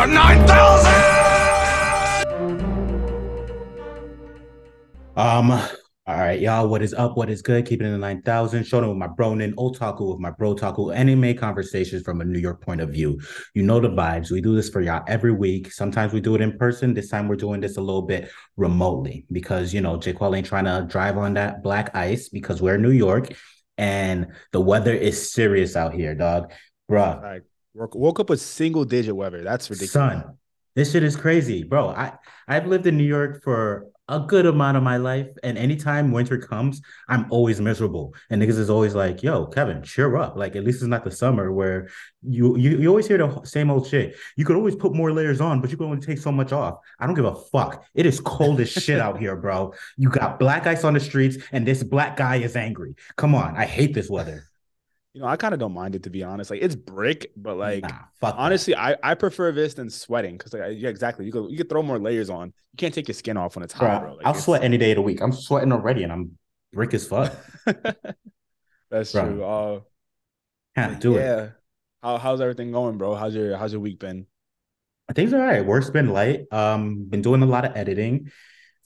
over 9,000! Um, all right, y'all. What is up? What is good? Keeping it in 9,000. Showing with my Bronin, Otaku with my Bro Taku, anime conversations from a New York point of view. You know the vibes. We do this for y'all every week. Sometimes we do it in person. This time we're doing this a little bit remotely because, you know, Jaquel ain't trying to drive on that black ice because we're in New York and the weather is serious out here, dog. Bruh. Woke, woke up with single digit weather. That's ridiculous. Son, this shit is crazy, bro. I I've lived in New York for a good amount of my life, and anytime winter comes, I'm always miserable. And niggas is always like, "Yo, Kevin, cheer up." Like at least it's not the summer where you you, you always hear the same old shit. You could always put more layers on, but you can only take so much off. I don't give a fuck. It is cold as shit out here, bro. You got black ice on the streets, and this black guy is angry. Come on, I hate this weather. You know, I kind of don't mind it to be honest. Like it's brick, but like Nah, that. honestly, I, I prefer this than sweating because like yeah, exactly. You could you could throw more layers on. You can't take your skin off when it's bro. hot, bro. Like, I'll sweat any day of the week. I'm sweating already, and I'm brick as fuck. That's Bro. true. Uh, Can't do it. yeah. How how's everything going, bro? How's your how's your week been? Things are all right. Work's been light. Um, been doing a lot of editing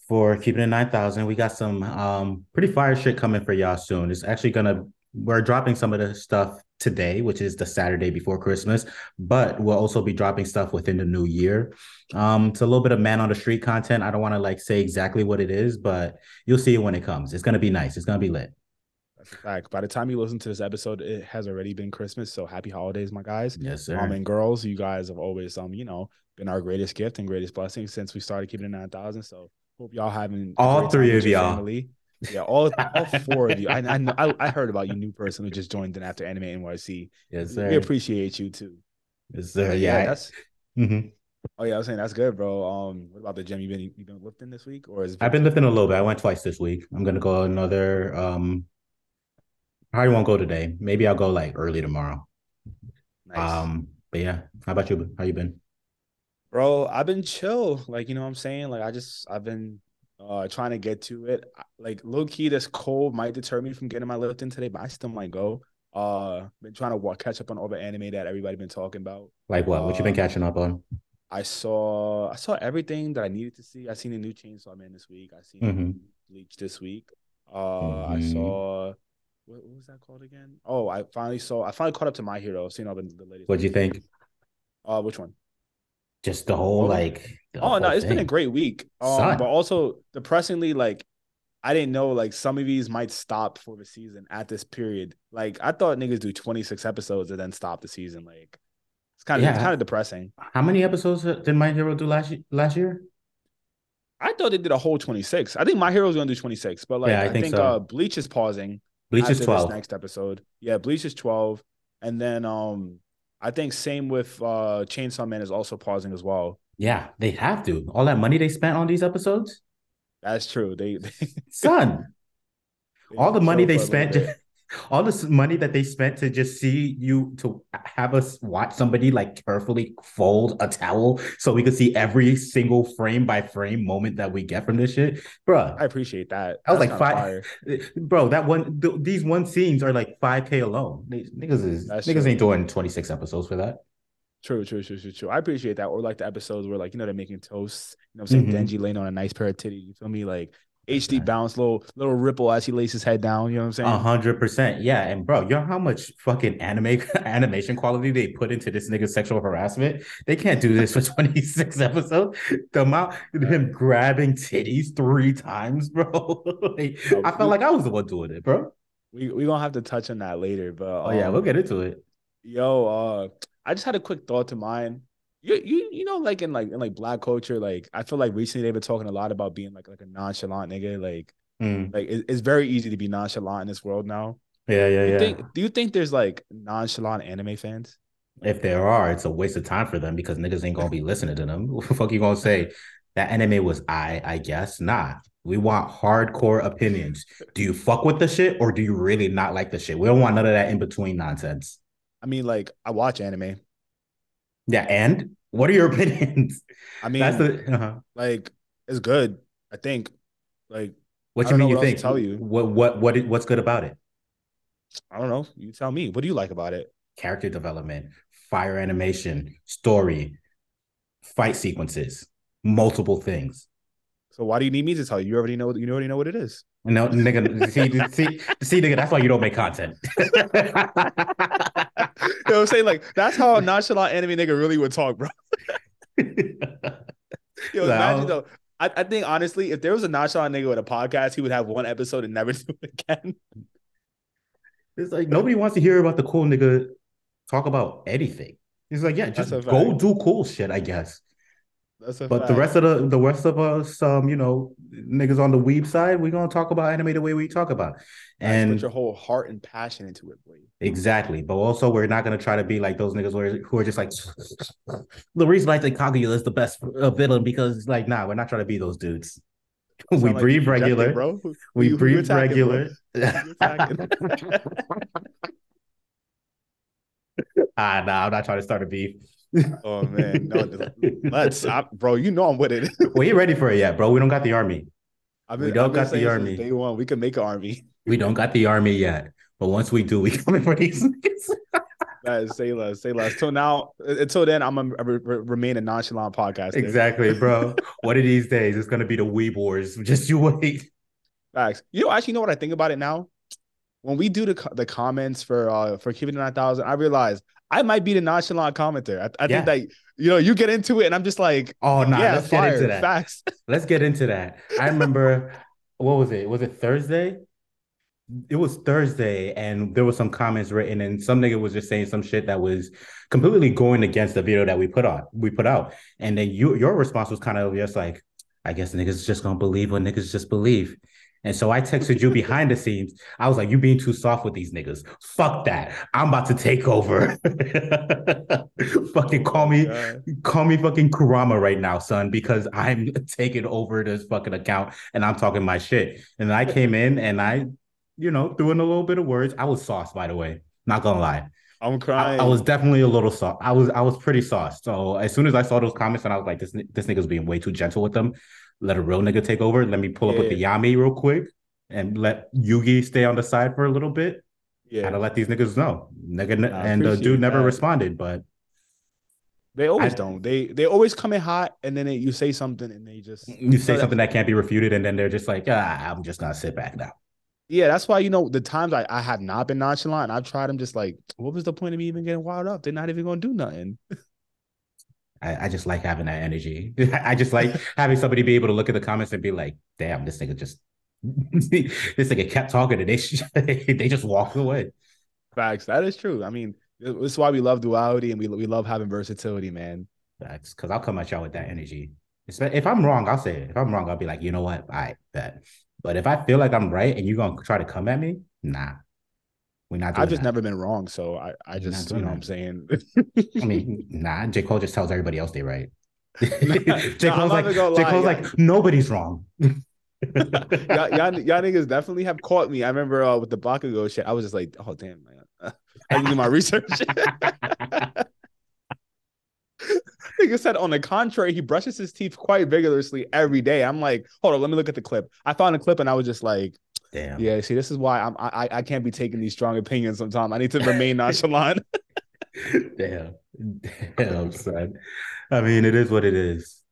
for keeping it 9,000. We got some um pretty fire shit coming for y'all soon. It's actually gonna we're dropping some of the stuff today, which is the Saturday before Christmas, but we'll also be dropping stuff within the new year. Um, it's a little bit of man on the street content. I don't want to like say exactly what it is, but you'll see it when it comes. It's gonna be nice. It's gonna be lit. Fact. By the time you listen to this episode, it has already been Christmas. So happy holidays, my guys. Yes, sir. Um, and girls, you guys have always um, you know, been our greatest gift and greatest blessing since we started keeping it nine thousand. So hope y'all having All three of y'all. family. Yeah, all all four of you. I I, know, I I heard about you, new person who just joined in after Anime NYC. yes, We appreciate you too. Yes, sir. But Yeah. that's. Mhm. Oh yeah, I was saying that's good, bro. Um, what about the gym? You been you been lifting this week, or is I've been lifting a little bit. I went twice this week. I'm gonna go another. Um, probably won't go today. Maybe I'll go like early tomorrow. nice. Um, but yeah, how about you? How you been? Bro, I've been chill. Like, you know what I'm saying? Like, I just, I've been uh trying to get to it. Like, low key, this cold might deter me from getting my lift in today, but I still might go. Uh, been trying to wa- catch up on all the anime that everybody been talking about. Like what? What you been Um, catching up on? I saw, I saw everything that I needed to see. I seen the new Chainsaw Man this week. I seen Mhm. Bleach this week. Uh, I Mhm. saw. What, what was that called again? Oh, I finally saw. I finally caught up to My Hero. Seen all the, the latest. What'd you think? Uh, which one? Just the whole like. the Oh no, whole it's been a great week. Um, but also depressingly, like I didn't know like some of these might stop for the season at this period. Like I thought niggas do 26 episodes and then stop the season. Like it's kind of it's Yeah. kind of depressing. How many episodes did My Hero do last year? Last year? I thought they did a whole 26. I think my hero's gonna do 26, but like Yeah, I I, think think, so. uh Bleach is pausing. Bleach is this twelve. next episode. Yeah, Bleach is 12. And then um I think same with uh Chainsaw Man is also pausing as well. Yeah, they have to. All that money they spent on these episodes, That's true. They, they son. all the money they chill for a little spent bit. All this money that they spent to just see you to have us watch somebody like carefully fold a towel so we could see every single frame by frame moment that we get from this shit bruh I appreciate that. I was That's like five- fire. bro that one th- these one scenes are like 5k alone niggas is That's niggas true. ain't doing 26 episodes for that True, true, true, true, true. I appreciate that. Or like the episodes where like, you know, they're making toast. You know what I'm saying? Mhm. Denji laying on a nice pair of titties. You feel me? Like HD nice. bounce, little little ripple as he lays his head down. You know what I'm saying? A hundred percent, yeah. And bro, you know how much fucking anime animation quality they put into this nigga's sexual harassment? They can't do this for 26 episodes. The amount him grabbing titties three times, bro. Like, I felt like I was the one doing it, bro. We we gonna have to touch on that later. But Oh yeah, um, we'll get into it. Yo, uh, I just had a quick thought to mind. You, you, you know, like in like in like black culture, like I feel like recently they've been talking a lot about being like like a nonchalant nigga. Like, Mm. like it, it's very easy to be nonchalant in this world now. Yeah, yeah, You yeah. think? Do you think there's like nonchalant anime fans? if there are, it's a waste of time for them because niggas ain't gonna be listening to them. What the fuck you gonna say? That anime was I, I guess. Nah. We want hardcore opinions. Do you fuck with the shit or do you really not like the shit? We don't want none of that in between nonsense. I mean, like I watch anime. Yeah, and what are your opinions? I mean, That's the uh-huh. like it's good. I think. Like what you mean you think? tell you. What what what what's good about it? I don't know. You tell me. What do you like about it? Character development, fire animation, story, fight sequences, multiple things. So why do you need me to tell you? You already know. You already know what it is. No, nigga, see, see, see, nigga, that's why you don't make content. you know what I'm saying? Like that's how a nonchalant anime nigga really would talk, bro. Yo, imagine though. I, I think honestly, if there was a nonchalant nigga with a podcast, he would have one episode and never do it again. It's like nobody wants to hear about the cool nigga talk about anything. He's like, yeah, just go do cool shit, I guess. But fact. the rest of the the rest of us, um, you know, niggas on the weeb side, we're gonna talk about anime the way we talk about. And put your whole heart and passion into it, boy. Exactly. But also we're not gonna try to be like those niggas who are, who are just like the reason I think Kaguya is the best uh, villain because like nah, we're not trying to be those dudes. we like breathe regular, bro. We who, breathe who regular. ah, nah, I'm not trying to start a beef. Oh man, no, let's, I, bro. You know I'm with it. we ain't ready for it yet, bro. We don't got the army. I mean, we don't got the army. Day one, we can make an army. We don't got the army yet, but once we do, we coming for these niggas. say less, say less. Till now, until then, I'm gonna re- remain a nonchalant podcast. Exactly, bro. One of these days, it's gonna be the Weeb Wars. Just you wait. Facts. You know, actually, know what I think about it now. When we do the the comments for uh for keeping nine thousand, I realize I might be the nonchalant commenter. I, I yeah. think that you know you get into it, and I'm just like, oh no, nah, yeah, let's fire, get into that. Facts. let's get into that. I remember what was it? Was it Thursday? it was Thursday and there was some comments written and some nigga was just saying some shit that was completely going against the video that we put on we put out. And then you your response was kind of just like, I guess niggas just gonna believe what niggas just believe. And so I texted you behind the scenes. I was like, you being too soft with these niggas. Fuck that. I'm about to take over. fucking call me, oh call me fucking Kurama right now, son, because I'm taking over this fucking account and I'm talking my shit. And I came in and I you know, threw in a little bit of words. I was sauce, by the way. Not gonna lie. I'm crying. I, I, was definitely a little sauce. I was I was pretty sauce. So as soon as I saw those comments, and I was like, this this nigga's being way too gentle with them. Let a real nigga take over. Let me pull yeah. up with the Yami real quick and let Yugi stay on the side for a little bit. Yeah. Gotta let these niggas know. Nigga and the dude never that. responded, but they always I, don't. They they always come in hot, and then they, you say something, and they just you say something that can't be refuted, and then they're just like, ah, I'm just gonna sit back now. Yeah, that's why you know the times I, I have not been nonchalant. I've tried them just like, what was the point of me even getting wild up? They're not even gonna do nothing. I, I just like having that energy. I just like having somebody be able to look at the comments and be like, damn, this nigga just this nigga kept talking and they they just walked away. Facts. That is true. I mean, this is why we love duality and we we love having versatility, man. Facts. Because I'll come at y'all with that energy. If I'm wrong, I'll say it. If I'm wrong, I'll be like, you know what? I bet. But if I feel like I'm right and you're gonna try to come at me, nah. We're not I've just that. never been wrong. So I, I just you know that. what I'm saying. I mean, nah, J. Cole just tells everybody else they right. J. Cole's like J. Cole's yeah. like nobody's wrong. y'all, y'all, y'all, niggas definitely have caught me. I remember uh, with the Bakugo shit, I was just like, oh damn, man. I didn't do my research. Nigga said, on the contrary, he brushes his teeth quite vigorously every day. I'm like, hold on, let me look at the clip. I found a clip and I was just like, damn. Yeah, see, this is why I'm I I can't be taking these strong opinions sometimes. I need to remain nonchalant. damn. Damn, son. I mean, it is what it is.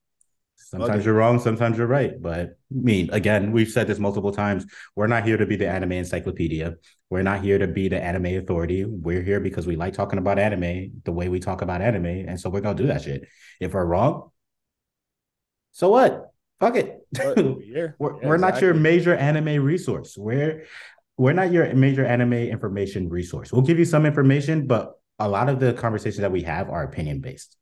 Sometimes okay. you're wrong, sometimes you're right. But I mean, again, we've said this multiple times. We're not here to be the anime encyclopedia. We're not here to be the anime authority. We're here because we like talking about anime the way we talk about anime. And so we're gonna do that shit. If we're wrong, so what? Fuck it. we're, yeah, we're exactly. not your major anime resource. We're we're not your major anime information resource. We'll give you some information, but a lot of the conversations that we have are opinion based.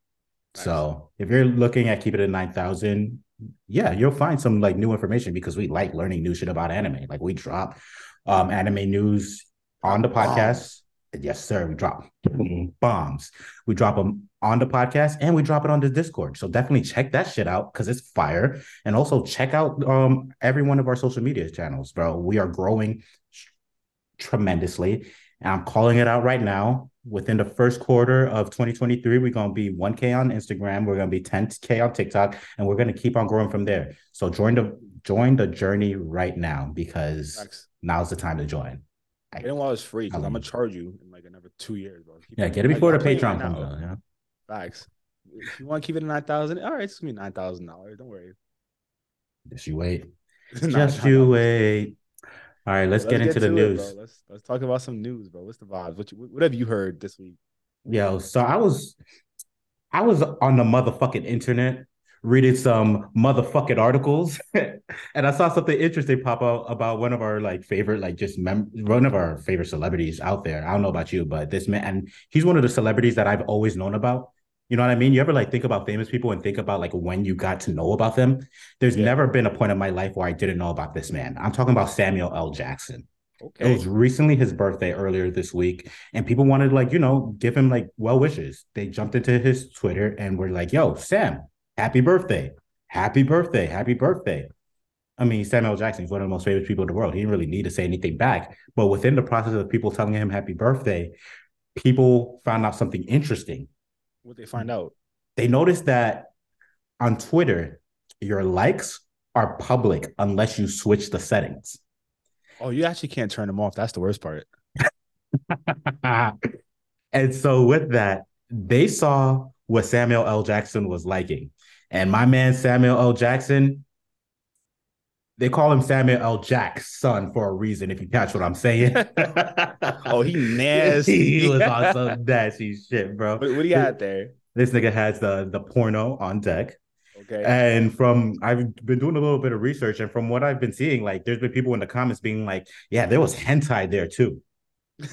Nice. So if you're looking at keep it at 9,000, yeah, you'll find some like new information because we like learning new shit about anime. Like we drop um anime news on the podcast. Yes, sir. We drop bombs. We drop them on the podcast and we drop it on the Discord. So definitely check that shit out because it's fire. And also check out um every one of our social media channels, bro. We are growing tremendously. And I'm calling it out right now within the first quarter of 2023, we're going to be 1K on Instagram. We're going to be 10K on TikTok, and we're going to keep on growing from there. So join the join the journey right now because Thanks. now's the time to join. Get it while it's free because I'm gonna charge you in like another two years, bro. Keep yeah, get it before like, the Patreon comes out. Yeah. Facts. if you want to keep it at nine thousand, all right, it's gonna be nine thousand dollars. Don't worry. Just you wait. Just you wait. All right, let's, get into the to it, news. Let's let's talk about some news, bro. What's the vibes? What you, what have you heard this week? Yo, so I was I was on the motherfucking internet reading some motherfucking articles and I saw something interesting pop out about one of our like favorite like just mem- one of our favorite celebrities out there. I don't know about you, but this man and he's one of the celebrities that I've always known about. You know what I mean? You ever like think about famous people and think about like when you got to know about them? There's Yeah. never been a point in my life where I didn't know about this man. I'm talking about Samuel L. Jackson. It was recently his birthday earlier this week, and people wanted like you know give him like well wishes. They jumped into his Twitter and were like, "Yo, Sam, happy birthday, happy birthday, happy birthday." I mean, Samuel Jackson is one of the most famous people in the world. He didn't really need to say anything back, but within the process of people telling him happy birthday, people found out something interesting. What they find out? They noticed that on Twitter, your likes are public unless you switch the settings. Oh, you actually can't turn them off. That's the worst part. and so with that, they saw what Samuel L. Jackson was liking. And my man Samuel L. Jackson, they call him Samuel L. Jackson for a reason, if you catch what I'm saying. Oh, he nasty. he was on some nasty shit, bro. What, what do you got there? This nigga has the the porno on deck. Okay. And from I've been doing a little bit of research, and from what I've been seeing, like there's been people in the comments being like, "Yeah, there was hentai there too."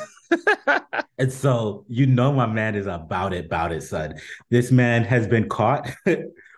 And so you know my man is about it, about it, son. This man has been caught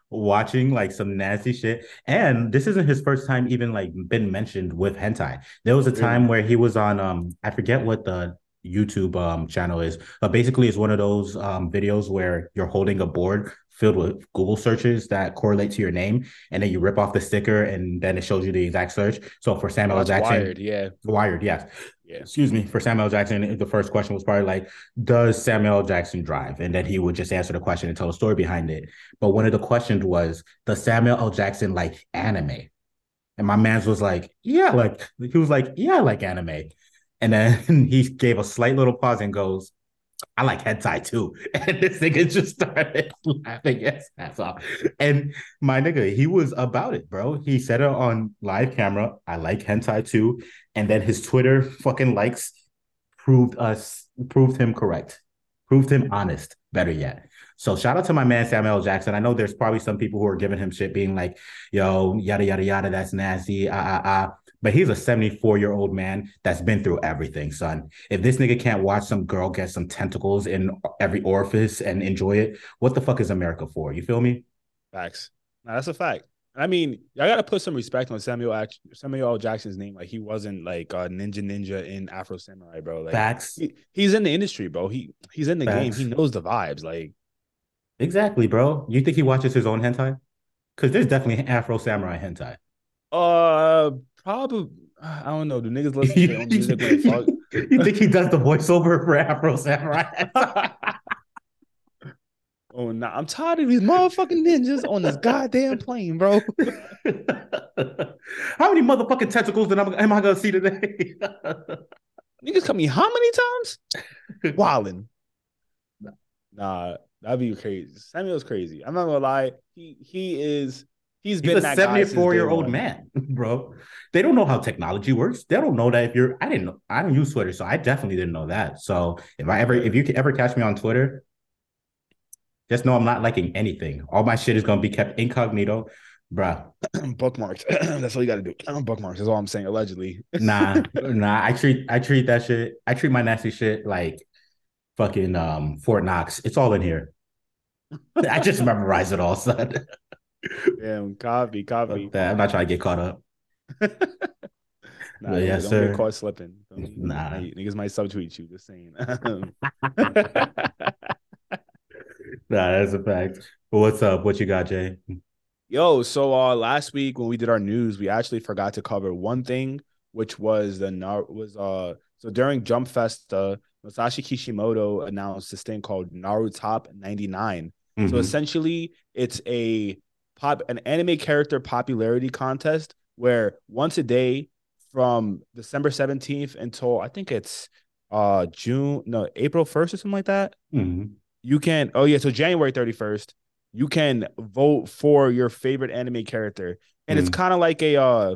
watching like some nasty shit. And this isn't his first time even like been mentioned with hentai. There was a time where he was on um I forget what the YouTube um channel is, but basically it's one of those um videos where you're holding a board filled with Google searches that correlate to your name, and then you rip off the sticker and then it shows you the exact search. So for Samuel Oh. Jackson, wired. Yeah. wired, yes Yeah. excuse me, for Samuel Jackson, the first question was probably like, does Samuel Jackson drive? And then he would just answer the question and tell a story behind it. But one of the questions was, does Samuel L. Jackson like anime? And my man's was like, yeah, like he was like, yeah, I like anime. And then he gave a slight little pause and goes, I like hentai too. And this nigga just started laughing his ass off. And my nigga, he was about it, bro. He said it on live camera. I like hentai too. And then his Twitter fucking likes proved us, proved him correct, proved him honest, better yet. So shout out to my man Samuel Jackson. I know there's probably some people who are giving him shit, being like, yo, yada, yada, yada, that's nasty. Ah, ah, ah. But he's a 74 year old man that's been through everything, son. If this nigga can't watch some girl get some tentacles in every orifice and enjoy it, what the fuck is America for? You feel me? Facts. Now, that's a fact. I mean, I gotta put some respect on Samuel Samuel L. Jackson's name. Like he wasn't like uh, Ninja Ninja in Afro Samurai, bro. Like Facts. he, he's in the industry, bro. He he's in the game. He knows the vibes. Like Exactly, bro. You think he watches his own hentai? Because there's definitely Afro Samurai hentai. uh, probably I don't know. Do niggas listen to their own music you think he does the voiceover for Afro Samurai? Oh, nah. I'm tired of these motherfucking ninjas on this goddamn plane, bro. How many motherfucking tentacles did I, am I gonna see today? Niggas come me how many times? Wildin'. Nah, that'd be crazy. Samuel's crazy. I'm not gonna lie. He he is he's been He's a guy since 74 year old one. man, bro. They don't know how technology works. They don't know that if you're. I didn't know. I don't use Twitter, so I definitely didn't know that. So if I ever, if you could ever catch me on Twitter, just know I'm not liking anything. All my shit is gonna be kept incognito, bruh. bookmarks. That's all you got to do. Bookmarks is all I'm saying. Allegedly. Nah, nah. I treat I treat that shit. I treat my nasty shit like fucking um Fort Knox. It's all in here. I just memorize it all, son. Damn, copy, copy. I'm not trying to get caught up. Nah, yeah, don't sir. get caught slipping. Me? Nah. Niggas might- niggas might subtweet you. Just saying. Nah, that's a fact. But what's up? What you got, Jay? Yo, so uh last week when we did our news, we actually forgot to cover one thing, which was the Nar- was uh so during Jump Festa, Masashi Kishimoto announced this thing called Naruto Top 99. So Mhm. essentially, it's a pop an anime character popularity contest where once a day from December 17th until I think it's uh June, no, April 1st or something like that. Mhm. You can oh yeah, so January 31st, you can vote for your favorite anime character, and it's Mm. kind of like a uh,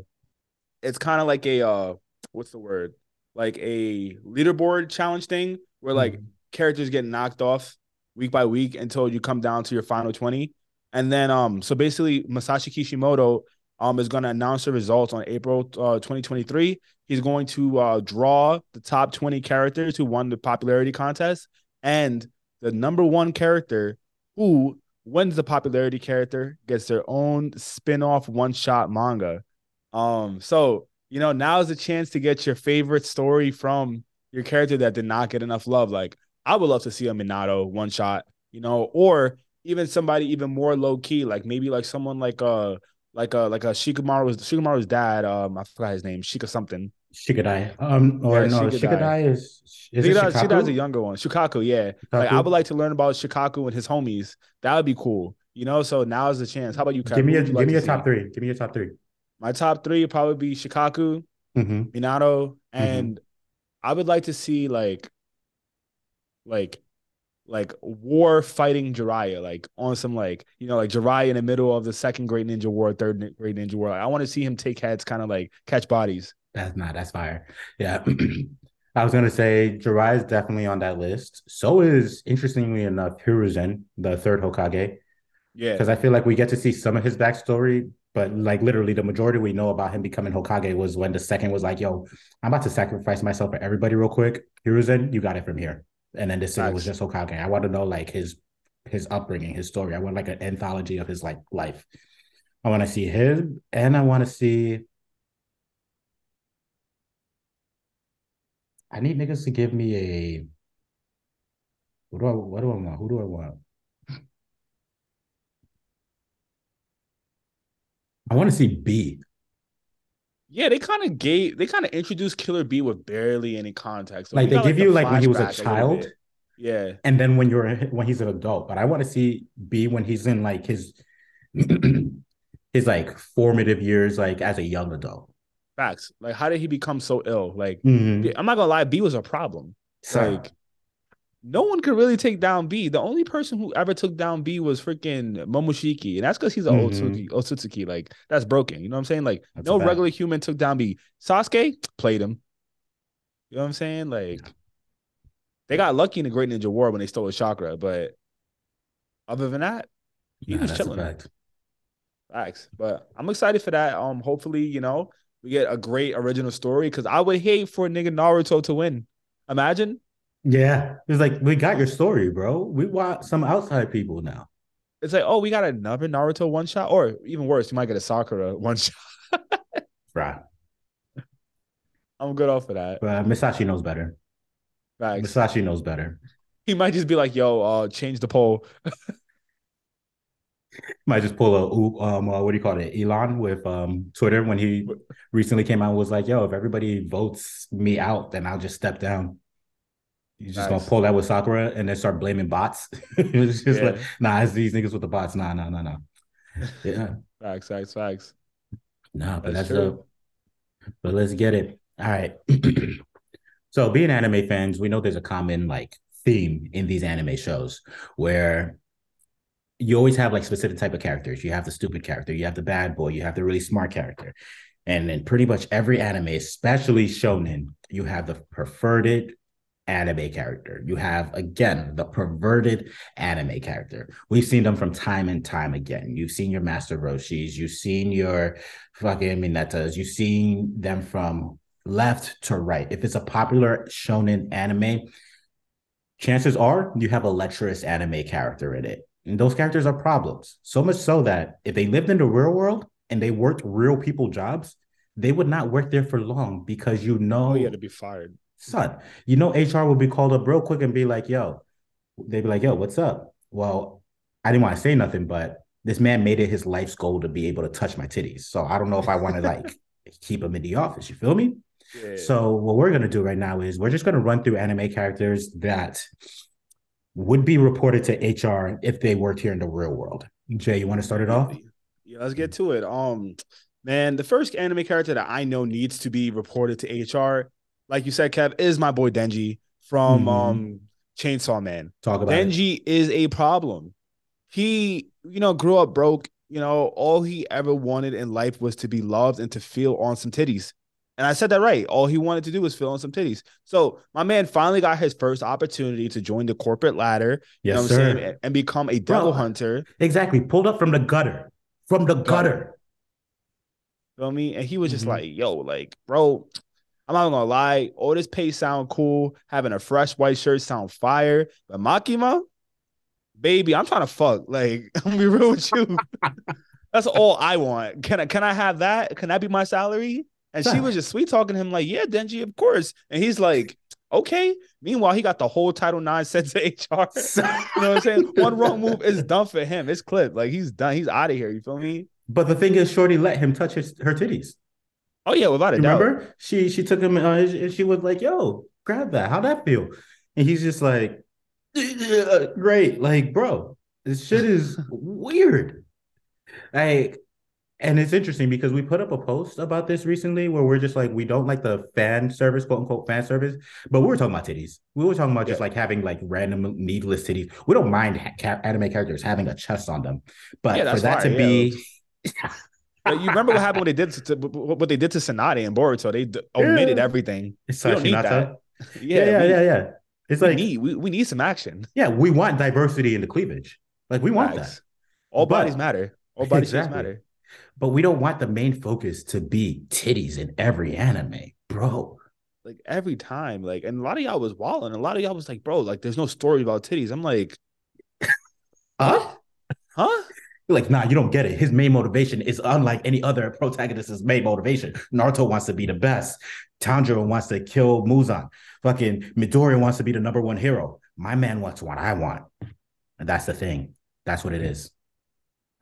it's kind of like a uh, what's the word? Like a leaderboard challenge thing where like Mhm. characters get knocked off week by week until you come down to your final 20. And then um so basically Masashi Kishimoto um is going to announce the results on April uh, 2023. He's going to uh draw the top 20 characters who won the popularity contest and the number 1 character who wins the popularity character gets their own spin-off one-shot manga. Um so you know now is the chance to get your favorite story from your character that did not get enough love like I would love to see a Minato one shot, you know, or even somebody even more low key, like maybe like someone like uh like a like a Shikamaru's Shikamaru's dad, um I forgot his name, Shika something. Shigadai. Um, or Yeah, no, Shigadai. Shigadai is is Shikadai, Shikadai's a younger one. Shikaku, yeah. Like I would like to learn about Shikaku and his homies. That would be cool. You know, so now is the chance. How about you? Give me a give like me your see? top three. Give me your top three. My top three would probably be Shikaku, Mm-hmm. Minato, and I would like to see like like like war fighting Jiraiya, like on some like you know like Jiraiya in the middle of the second Great Ninja War, third Great Ninja War. I want to see him take heads, kind of like catch bodies. That's not that's fire. Yeah. I was gonna say Jirai is definitely on that list. So is interestingly enough Hiruzen, the third Hokage, Yeah, because I feel like we get to see some of his backstory, but like literally the majority we know about him becoming Hokage was when the second was like, "Yo, I'm about to sacrifice myself for everybody real quick." Hiruzen, you got it from here, and then this was just Hokage. I want to know like his his upbringing, his story. I want like an anthology of his like life. I want to see him, and I want to see. I need niggas to give me a. What do I? What do I want? Who do I want? I want to see B. yeah. They kind of gave, they kind of introduced Killer B with barely any context. So Like they got, give the you like when he was a child, bit. Yeah, and then when you're when he's an adult. But I want to see B when he's in like his his like formative years, like as a young adult. Facts. Like, how did he become so ill? Like, Mhm. I'm not gonna lie, B was a problem. Like, no one could really take down B. The only person who ever took down B was freaking Momoshiki, and that's because he's an Mhm. Otsutsuki. Otsutsuki, like that's broken. You know what I'm saying? Like, That's no a regular human took down B. Sasuke played him. You know what I'm saying? Like, they got lucky in the Great Ninja War when they stole his chakra, but other than that, he nah, was chilling. Facts. But I'm excited for that. Um, hopefully, you know, we get a great original story because I would hate for nigga Naruto to win. Imagine. Yeah, it's like we got your story, bro. We want some outside people now. It's like, oh, we got another Naruto one shot, or even worse, you might get a Sakura one shot. Right. I'm good off of that. But Masashi knows better. Facts. Masashi knows better. He might just be like, yo, uh, change the poll. Might just pull a um uh, what do you call it? Elon with um Twitter when he recently came out and was like, yo, if everybody votes me out, then I'll just step down. He's just Nice. gonna pull that with Sakura and then start blaming bots. it's just Yeah. like, nah, it's these niggas with the bots. Nah, nah, nah, nah. Yeah. Facts, facts, facts. No, but That's that's, true. dope. But let's get it. All right. so being anime fans, we know there's a common like theme in these anime shows where you always have like specific type of characters. You have the stupid character, you have the bad boy, you have the really smart character. And in pretty much every anime, especially shonen, you have the perverted anime character. You have again the perverted anime character. We've seen them from time and time again. You've seen your Master Roshis, you've seen your fucking Minetas, you've seen them from left to right. If it's a popular shonen anime, chances are you have a lecherous anime character in it. And those characters are problems. So much so that if they lived in the real world and they worked real people jobs, they would not work there for long because you know Oh, had to be fired. son, you know, HR will be called up real quick and be like, yo, they'd be like, yo, what's up? Well, I didn't want to say nothing, but this man made it his life's goal to be able to touch my titties. So I don't know if I want to like keep him in the office. You feel me? Yeah. So what we're gonna do right now is we're just gonna run through anime characters that would be reported to HR if they worked here in the real world. Jay, you want to start it off? Yeah, let's get to it. Um, man, the first anime character that I know needs to be reported to HR, like you said, Kev, is my boy Denji from Mhm. um Chainsaw Man. Talk about. Denji is a problem. he, you know, grew up broke. You know, all he ever wanted in life was to be loved and to feel on some titties. And I said that right. All he wanted to do was fill in some titties. So my man finally got his first opportunity to join the corporate ladder. Yes, you know what sir. I'm saying? And become a devil Bro. hunter. Exactly. Pulled up from the gutter. From the gutter. Feel me? And he was just Mhm. like, yo, like, bro, I'm not gonna lie. All this pay sound cool. Having a fresh white shirt sound fire. But Makima, baby, I'm trying to fuck. Like, I'm gonna be real with you. That's all I want. Can I can I have that? Can that be my salary? And she was just sweet talking to him, like, yeah, Denji, of course. And he's like, okay. Meanwhile, he got the whole Title Nine sent to HR. You know what I'm saying? One wrong move is done for him. It's clipped. Like he's done. He's out of here. You feel me? But the thing is, Shorty let him touch his, her titties. Oh yeah, without a doubt. Remember? She she took him uh, and she was like, "Yo, grab that. How'd that feel?" And he's just like, "Great, like, bro, this shit is weird." Like, and it's interesting because we put up a post about this recently where we're just like, we don't like the fan service, quote unquote fan service, but we were talking about titties. We were talking about just like having like random needless titties. We don't mind ha- anime characters having a chest on them, but Yeah, for that to yeah. be But you remember what happened when they did to, to- what they did to Tsunade and Boruto? They d- omitted Yeah. everything. It's We don't need that. Yeah, yeah, we, yeah, yeah. It's we like, need we, we need some action. yeah, we want diversity in the cleavage. Like we want Facts. that. All But- bodies matter. All bodies Exactly. matter. But we don't want the main focus to be titties in every anime, bro. Like every time, like, and a lot of y'all was walling. A lot of y'all was like, bro, like, there's no story about titties. I'm like, Huh? huh? Like, nah, you don't get it. His main motivation is unlike any other protagonist's main motivation. Naruto wants to be the best. Tanjiro wants to kill Muzan. Fucking Midori wants to be the number one hero. My man wants what I want. And that's the thing. That's what it is.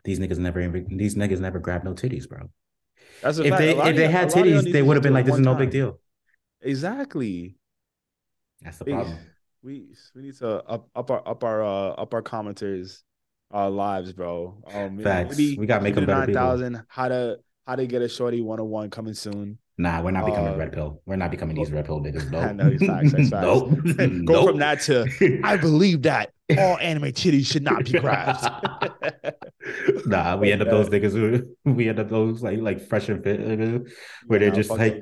These niggas never these niggas never grab no titties, bro. That's a If fact. they if they had a lot of y'all titties, they would have been like, this is no time. big deal. Exactly. That's the problem. We we need to up up our up our uh, up our commenters uh lives, bro. Um Facts. maybe We gotta make them better people. 9,000, how to how to get a shorty 101 coming soon. Nah, we're not becoming Uh, red pill. We're not becoming these red pill niggas. I Nope. know, it's facts, facts. nope. Go Nope. from that to I believe that all anime titties should not be grabbed. nah, we end up those niggas who we end up those like like fresh and fit niggas, where they're just like,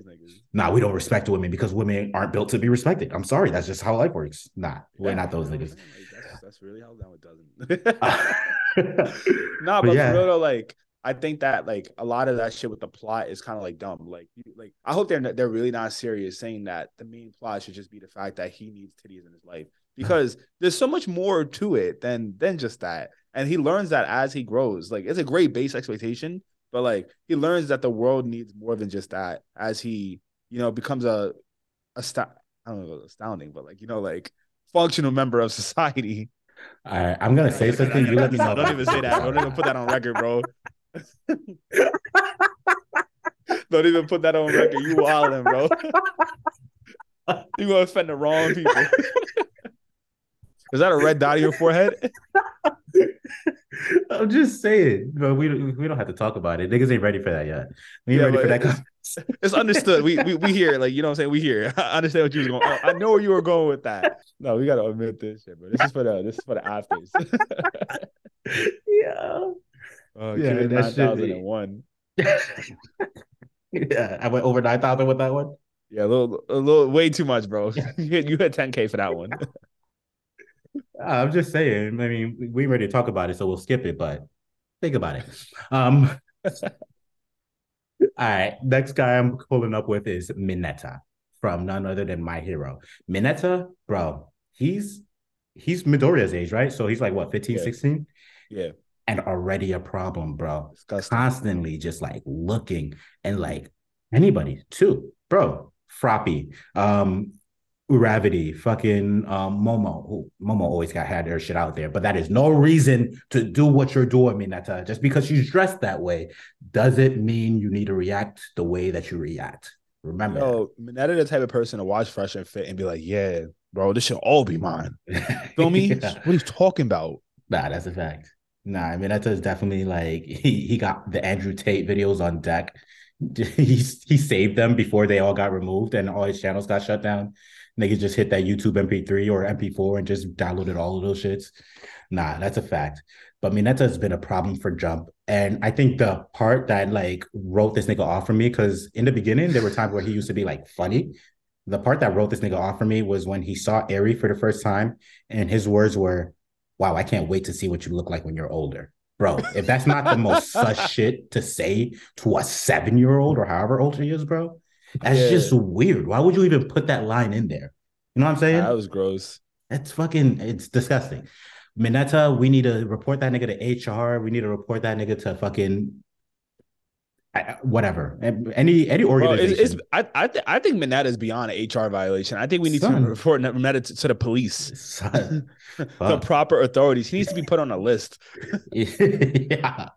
nah, we don't respect women because women aren't built to be respected. I'm sorry, that's just how life works. Nah, we're Yeah, not those niggas. Like, that's, that's really how that one doesn't. But nah, but yeah. for real though, like I think that like a lot of that shit with the plot is kind of like dumb. Like, like I hope they're they're really not serious saying that the main plot should just be the fact that he needs titties in his life because there's so much more to it than than just that. And he learns that as he grows. Like it's a great base expectation, but like he learns that the world needs more than just that as he you know becomes a a sta- I don't know if it's astounding, but like you know like functional member of society. All right, I'm gonna say something. You let me know. Don't even say that. Don't even put that on record, bro. Don't even put that on record. You wildin', bro. You gonna offend the wrong people. Is that a red dot on your forehead? I'm just saying, but we don't- we don't have to talk about it. Niggas ain't ready for that yet. We ain't Yeah, ready for that. It's understood. We we we hear, like you know what I'm saying. We hear. I understand what you was going. I know where you were going with that. No, we gotta admit this shit, bro. This is for the this is for the afters. yeah. Oh, Yeah, yeah, that nine should thousand be. and one. yeah, I went over nine thousand with that one. Yeah, a little, a little, way too much, bro. you had, you hit 10k for that one. I'm just saying. I mean, we- we ain't ready to talk about it, so we'll skip it. But think about it. Um. all right, next guy I'm pulling up with is Mineta from none other than My Hero. Mineta, bro, he's he's Midoriya's age, right? So he's like what, 15, Yeah. 16? Yeah, And already a problem, bro. disgusting. Constantly just like looking and like anybody too, bro. Froppy, um, Uravity, fucking um, Momo. Who, Momo always got had their shit out there, but that is no reason to do what you're doing, Mineta. Just because she's dressed that way doesn't mean you need to react the way that you react. Remember, Yo, Mineta the type of person to watch Fresh and Fit and be like, yeah, bro, this should all be mine. Feel me? Yeah. What he's talking about. Nah, that's a fact. Nah, I mean is definitely like he he got the Andrew Tate videos on deck. He he saved them before they all got removed and all his channels got shut down. Niggas just hit that YouTube MP3 or MP4 and just downloaded all of those shits. Nah, that's a fact. but Mineta has been a problem for Jump. And I think the part that like wrote this nigga off for me, because in the beginning there were times where he used to be like funny. The part that wrote this nigga off for me was when he saw Eri for the first time, and his words were, "Wow, I can't wait to see what you look like when you're older." Bro, if that's not the most sus shit to say to a seven year old or however old she is, bro, that's yeah. just weird. Why would you even put that line in there? You know what I'm saying? That was gross. It's fucking, it's disgusting. Mineta, we need to report that nigga to HR. We need to report that nigga to fucking whatever. Any any organization. Bro, it's, it's, I I, th- I think Mineta is beyond an HR violation. I think we need Son. to report Mineta to, to the police, the proper authorities. He needs to be put on a list. yeah.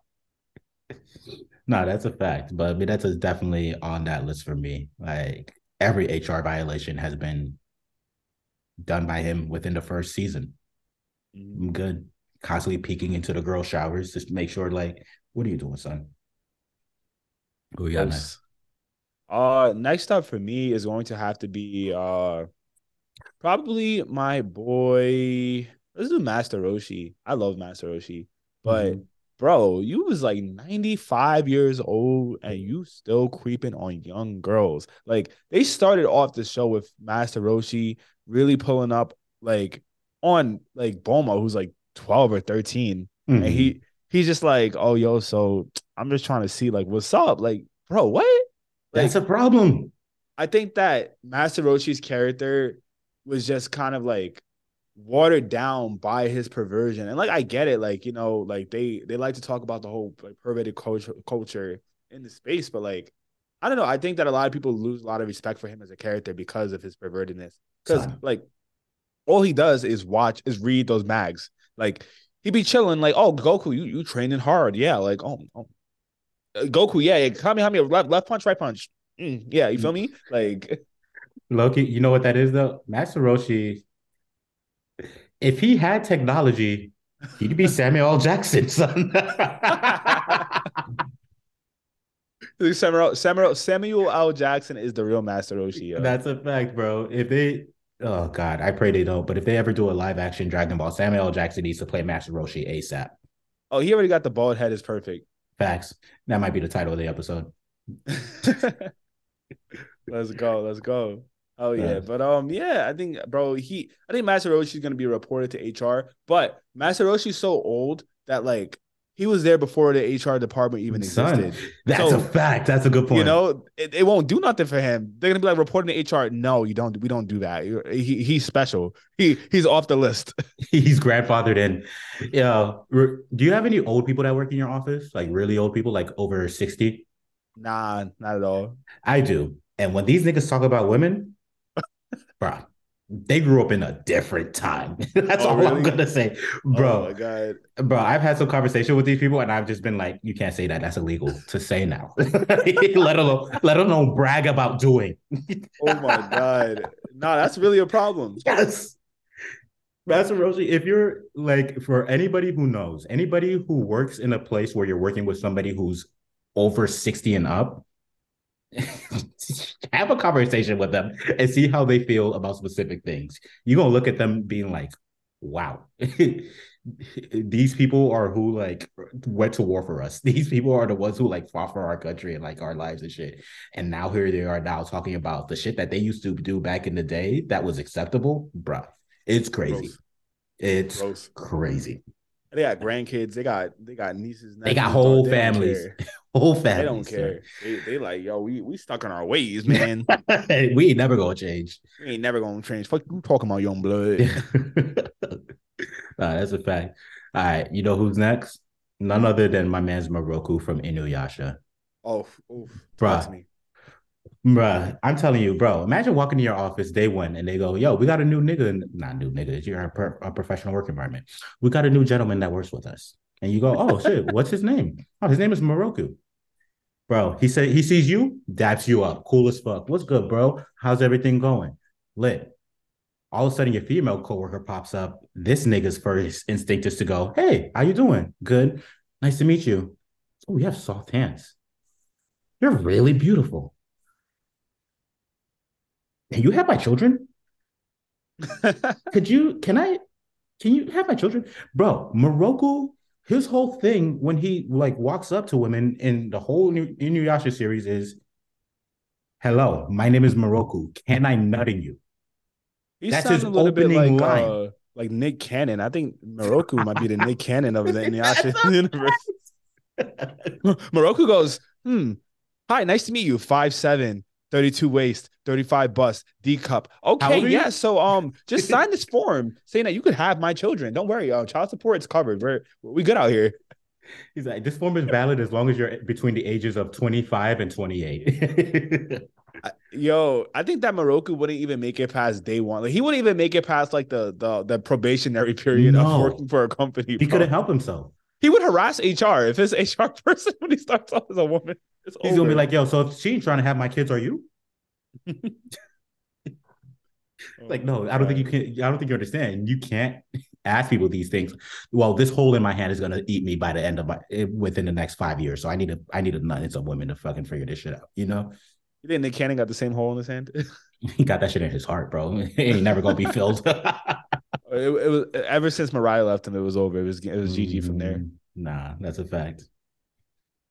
No, that's a fact. But Mineta is definitely on that list for me. Like every HR violation has been done by him within the first season. Mm-hmm. I'm good. Constantly peeking into the girl showers just to make sure, like, what are you doing, son? Who we got next? Uh, next up for me is going to have to be uh, probably my boy. Let's do Master Roshi. I love Master Roshi, but mm-hmm. bro, you was like 95 years old and you still creeping on young girls. Like they started off the show with Master Roshi really pulling up like on like Bulma, who's like 12 or 13. Mm-hmm. And he he's just like, oh yo, so I'm just trying to see like what's up. Like, bro, what? Like, That's a problem. I think that Master Roshi's character was just kind of like watered down by his perversion. And like I get it, like, you know, like they they like to talk about the whole like perverted culture culture in the space, but like I don't know. I think that a lot of people lose a lot of respect for him as a character because of his pervertedness. Because like all he does is watch, is read those mags. Like he'd be chilling, like, oh Goku, you you training hard, yeah. Like, oh, oh. Uh, Goku, yeah, yeah. Kamehameha, left left punch, right punch. Mm, yeah, you feel me? Like Loki, you know what that is though? Master Roshi, if he had technology, he'd be Samuel L. Jackson, son. Samuel, Samuel Samuel L. Jackson is the real Master Roshi. Yo. That's a fact, bro. If they, oh god, I pray they don't. But if they ever do a live action Dragon Ball, Samuel L. Jackson needs to play Master Roshi ASAP. Oh, he already got the bald head. Is perfect. Facts. That might be the title of the episode. let's go. Let's go. Oh yeah, but um, yeah, I think, bro, he, I think Master Roshi is gonna be reported to HR, but Master Roshi's so old that like he was there before the HR department even Son, existed. That's so, a fact. That's a good point. You know, it, it, won't do nothing for him. They're gonna be like reporting to HR. No, you don't. We don't do that. He, he's special. He he's off the list. he's grandfathered in. Yeah. Do you have any old people that work in your office? Like really old people, like over sixty? Nah, not at all. I do. And when these niggas talk about women, bro, they grew up in a different time. That's oh, all really? I'm gonna say, oh bro. Oh my god, bro. I've had some conversation with these people, and I've just been like, "You can't say that. That's illegal to say now. let alone let alone brag about doing." oh my god, no, that's really a problem. Yes, Master Roshi. If you're like, for anybody who knows, anybody who works in a place where you're working with somebody who's over sixty and up, have a conversation with them and see how they feel about specific things. You're gonna look at them being like, wow. These people are who like went to war for us. These people are the ones who like fought for our country and like our lives and shit. And now here they are now talking about the shit that they used to do back in the day that was acceptable. Bruh, it's crazy. Gross. It's Gross. crazy. They got grandkids. They got they got nieces. They got whole families. Whole families. They don't care. They, they like yo. We we stuck in our ways, man. we ain't never gonna change. We ain't never gonna change. Fuck you talking about young blood. nah, that's a fact. All right, you know who's next? None other than my man's Miroku from Inuyasha. Oh, oof. Bruh. Bruh, I'm telling you, bro. Imagine walking to your office day one and they go, "Yo, we got a new nigga, not new nigga. You're a, a professional work environment. We got a new gentleman that works with us." And you go, "Oh shit, what's his name? Oh, his name is Miroku." Bro, he said he sees you, daps you up, cool as fuck. What's good, bro? How's everything going? Lit. All of a sudden, your female coworker pops up. This nigga's first instinct is to go, "Hey, how you doing? Good. Nice to meet you. Oh, you have soft hands. You're really beautiful." You have my children? Could you, can I, can you have my children? Bro, Miroku his whole thing when he like walks up to women in the whole new Inuyasha series is, "Hello, my name is Miroku. Can I nut in you?" He That's his a little bit opening like line. uh, like Nick Cannon. I think Miroku might be the Nick Cannon of the Inuyasha universe. Miroku goes, hmm. Hi, nice to meet you. 5'7, 32 waist, 35 bust, D cup. Okay, yeah. you? So um just sign this form saying that you could have my children. Don't worry, uh, child support is covered. We're we good out here. He's like, "This form is valid as long as you're between the ages of 25 and 28." Yo, I think that Miroku wouldn't even make it past day one. Like he wouldn't even make it past like the the, the probationary period No. of working for a company. he couldn't help himself. He would harass HR if his HR person when he starts off as a woman. It's He's gonna be like, "Yo, so if she ain't trying to have my kids, are you?" Like, no, I don't think you can. I don't think you understand. You can't ask people these things. Well, this hole in my hand is gonna eat me by the end of my eh, within the next five years. So I need to. I need a nut in some women to fucking figure this shit out. You know, You think Nick Cannon got the same hole in his hand? he got that shit in his heart, bro. It ain't never gonna be filled. it was ever since Mariah left him, it was over. It was it was GG from there. Mm, Nah, that's a fact.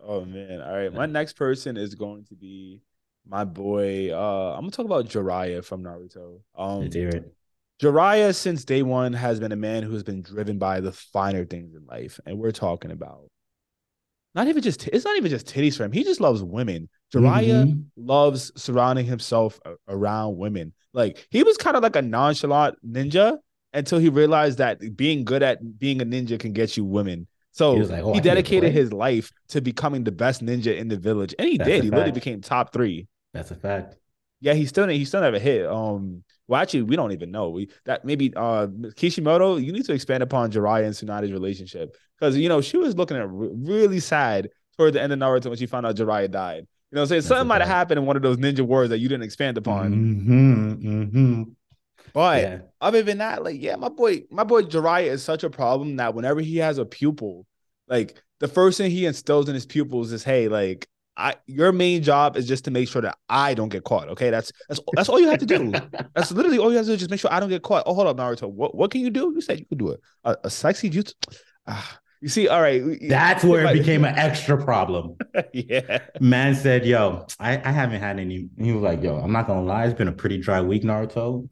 Oh man. All right. My next person is going to be my boy. Uh I'm gonna talk about Jiraiya from Naruto. Um Let's hear it. Jiraiya, since day one, has been a man who has been driven by the finer things in life. And we're talking about not even just it's not even just titties for him. He just loves women. Jiraiya Mhm. loves surrounding himself around women. Like he was kind of like a nonchalant ninja until he realized that being good at being a ninja can get you women. So He he, like, "Oh, can dedicated his life to becoming the best ninja in the village, and he That's did. He literally became top three. That's a fact. Yeah, he still he still never hit. Um, well, actually, we don't even know. We that maybe uh Kishimoto, you need to expand upon Jiraiya and Tsunade's relationship because you know she was looking at re- really sad toward the end of Naruto when she found out Jiraiya died. You know, what I'm saying That's something might have happened in one of those ninja wars that you didn't expand upon. hmm hmm But Yeah. other than that, like yeah, my boy, my boy Jiraiya is such a problem that whenever he has a pupil, like the first thing he instills in his pupils is, hey, like I your main job is just to make sure that I don't get caught. Okay, that's that's that's all you have to do. That's literally all you have to do. Just make sure I don't get caught. Oh, hold up, Naruto. What what can you do? You said you could do it. A, a sexy jutsu. Ah, you see, all right. That's where it became an extra problem. yeah. Man said, "Yo, I, I haven't had any." He was like, "Yo, I'm not gonna lie, it's been a pretty dry week, Naruto.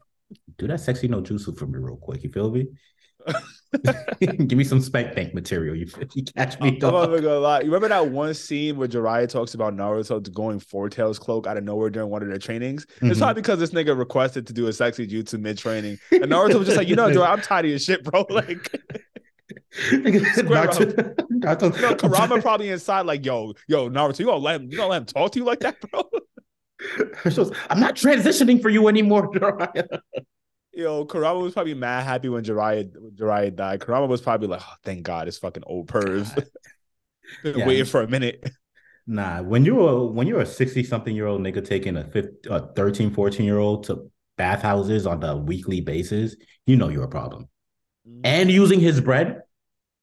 Do that sexy no jutsu for me real quick. You feel me? Give me some spank bank material. You, you catch me, I'm not even gonna lie. You remember that one scene where Jiraiya talks about Naruto going Four Tails cloak out of nowhere during one of their trainings? It's Mhm. probably because this nigga requested to do a sexy jutsu mid training, and Naruto was just like, you know, Jiraiya, I'm tired of your shit, bro. Like, Naruto, Naruto, you know, Kurama probably inside, like, yo, yo, Naruto, you gonna let him, you gonna let him talk to you like that, bro? I'm not transitioning for you anymore, Jiraiya. Yo, Kurama was probably mad happy when Jiraiya when Jiraiya died. Kurama was probably like, oh, thank God, it's fucking old pervs. Been Yeah. waiting for a minute. Nah, when you're a, when you're a 60 something year old nigga taking a, 15, a 13, 14 year old to bathhouses on a weekly basis, you know you're a problem. And using his bread,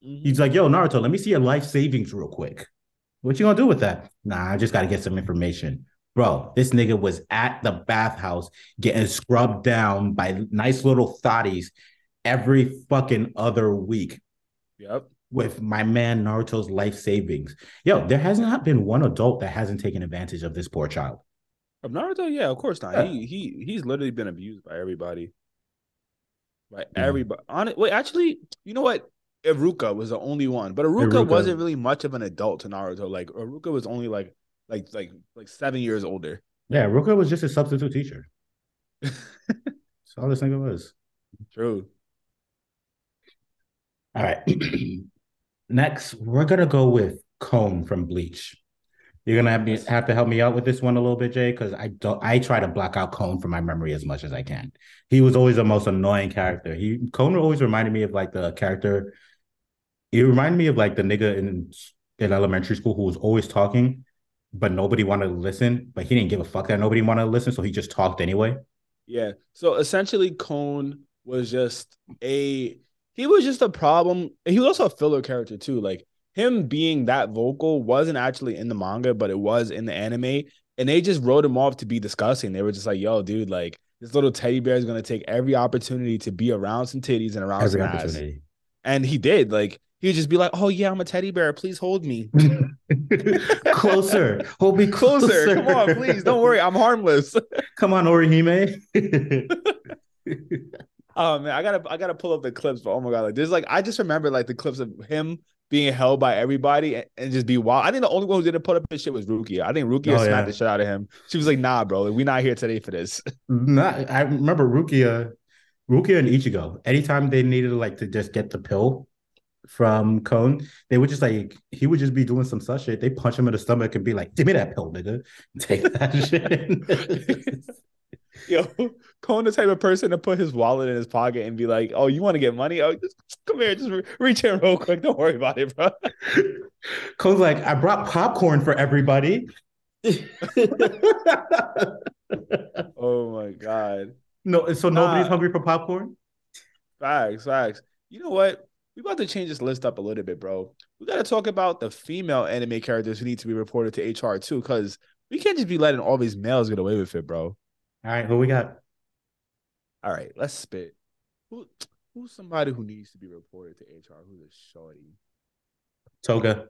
Mhm. he's like, yo, Naruto, let me see your life savings real quick. What you gonna do with that? Nah, I just gotta get some information. Bro, this nigga was at the bathhouse getting scrubbed down by nice little thotties every fucking other week Yep. with my man Naruto's life savings. Yo, there has not been one adult that hasn't taken advantage of this poor child. Of Naruto, yeah, of course not. Yeah. He he he's literally been abused by everybody. By Yeah. everybody. On it. Wait, actually, you know what? Iruka was the only one, but Iruka, Iruka. wasn't really much of an adult to Naruto. Like Iruka was only like like like like seven years older. Yeah, Ruka was just a substitute teacher. That's all this nigga was. True. All right. Next, we're gonna go with Kon from Bleach. You're gonna have, me, have to help me out with this one a little bit, Jay, because I don't. I try to block out Kon from my memory as much as I can. He was always the most annoying character. He Kon always reminded me of like the character. He reminded me of like the nigga in in elementary school who was always talking, but nobody wanted to listen. But he didn't give a fuck that nobody wanted to listen, so he just talked anyway. Yeah. So essentially, Kon was just a he was just a problem. He was also a filler character too. Like him being that vocal wasn't actually in the manga, but it was in the anime. And they just wrote him off to be disgusting. They were just like, yo, dude, like this little teddy bear is gonna take every opportunity to be around some titties and around Every some ass. And he did. Like he'd just be like, "Oh yeah, I'm a teddy bear. Please hold me closer. Hold me closer. closer. Come on, please. Don't worry, I'm harmless." Come on, Orihime. Oh man, I gotta I gotta pull up the clips, but oh my god, like there's like I just remember like the clips of him being held by everybody and, and just be wild. I think the only one who didn't put up his shit was Rukia. I think Rukia Oh, smacked yeah. the shit out of him. She was like, "Nah, bro, we not here today for this." Not, I remember Rukia, Rukia and Ichigo. Anytime they needed like to just get the pill from Kon, they would just like he would just be doing some such shit. They punch him in the stomach and be like, "Give me that pill, nigga. Take that shit." Yo, Kon the type of person to put his wallet in his pocket and be like, "Oh, you want to get money? Oh, just come here, just re- reach in real quick. Don't worry about it, bro." Kon's like, "I brought popcorn for everybody." Oh my god, no, so nobody's Nah. hungry for popcorn. facts, facts. You know what? We about to change this list up a little bit, bro. We got to talk about the female anime characters who need to be reported to HR too, because we can't just be letting all these males get away with it, bro. All right, who we got? All right, let's spit. Who who's somebody who needs to be reported to HR? Who's a shorty? Toga.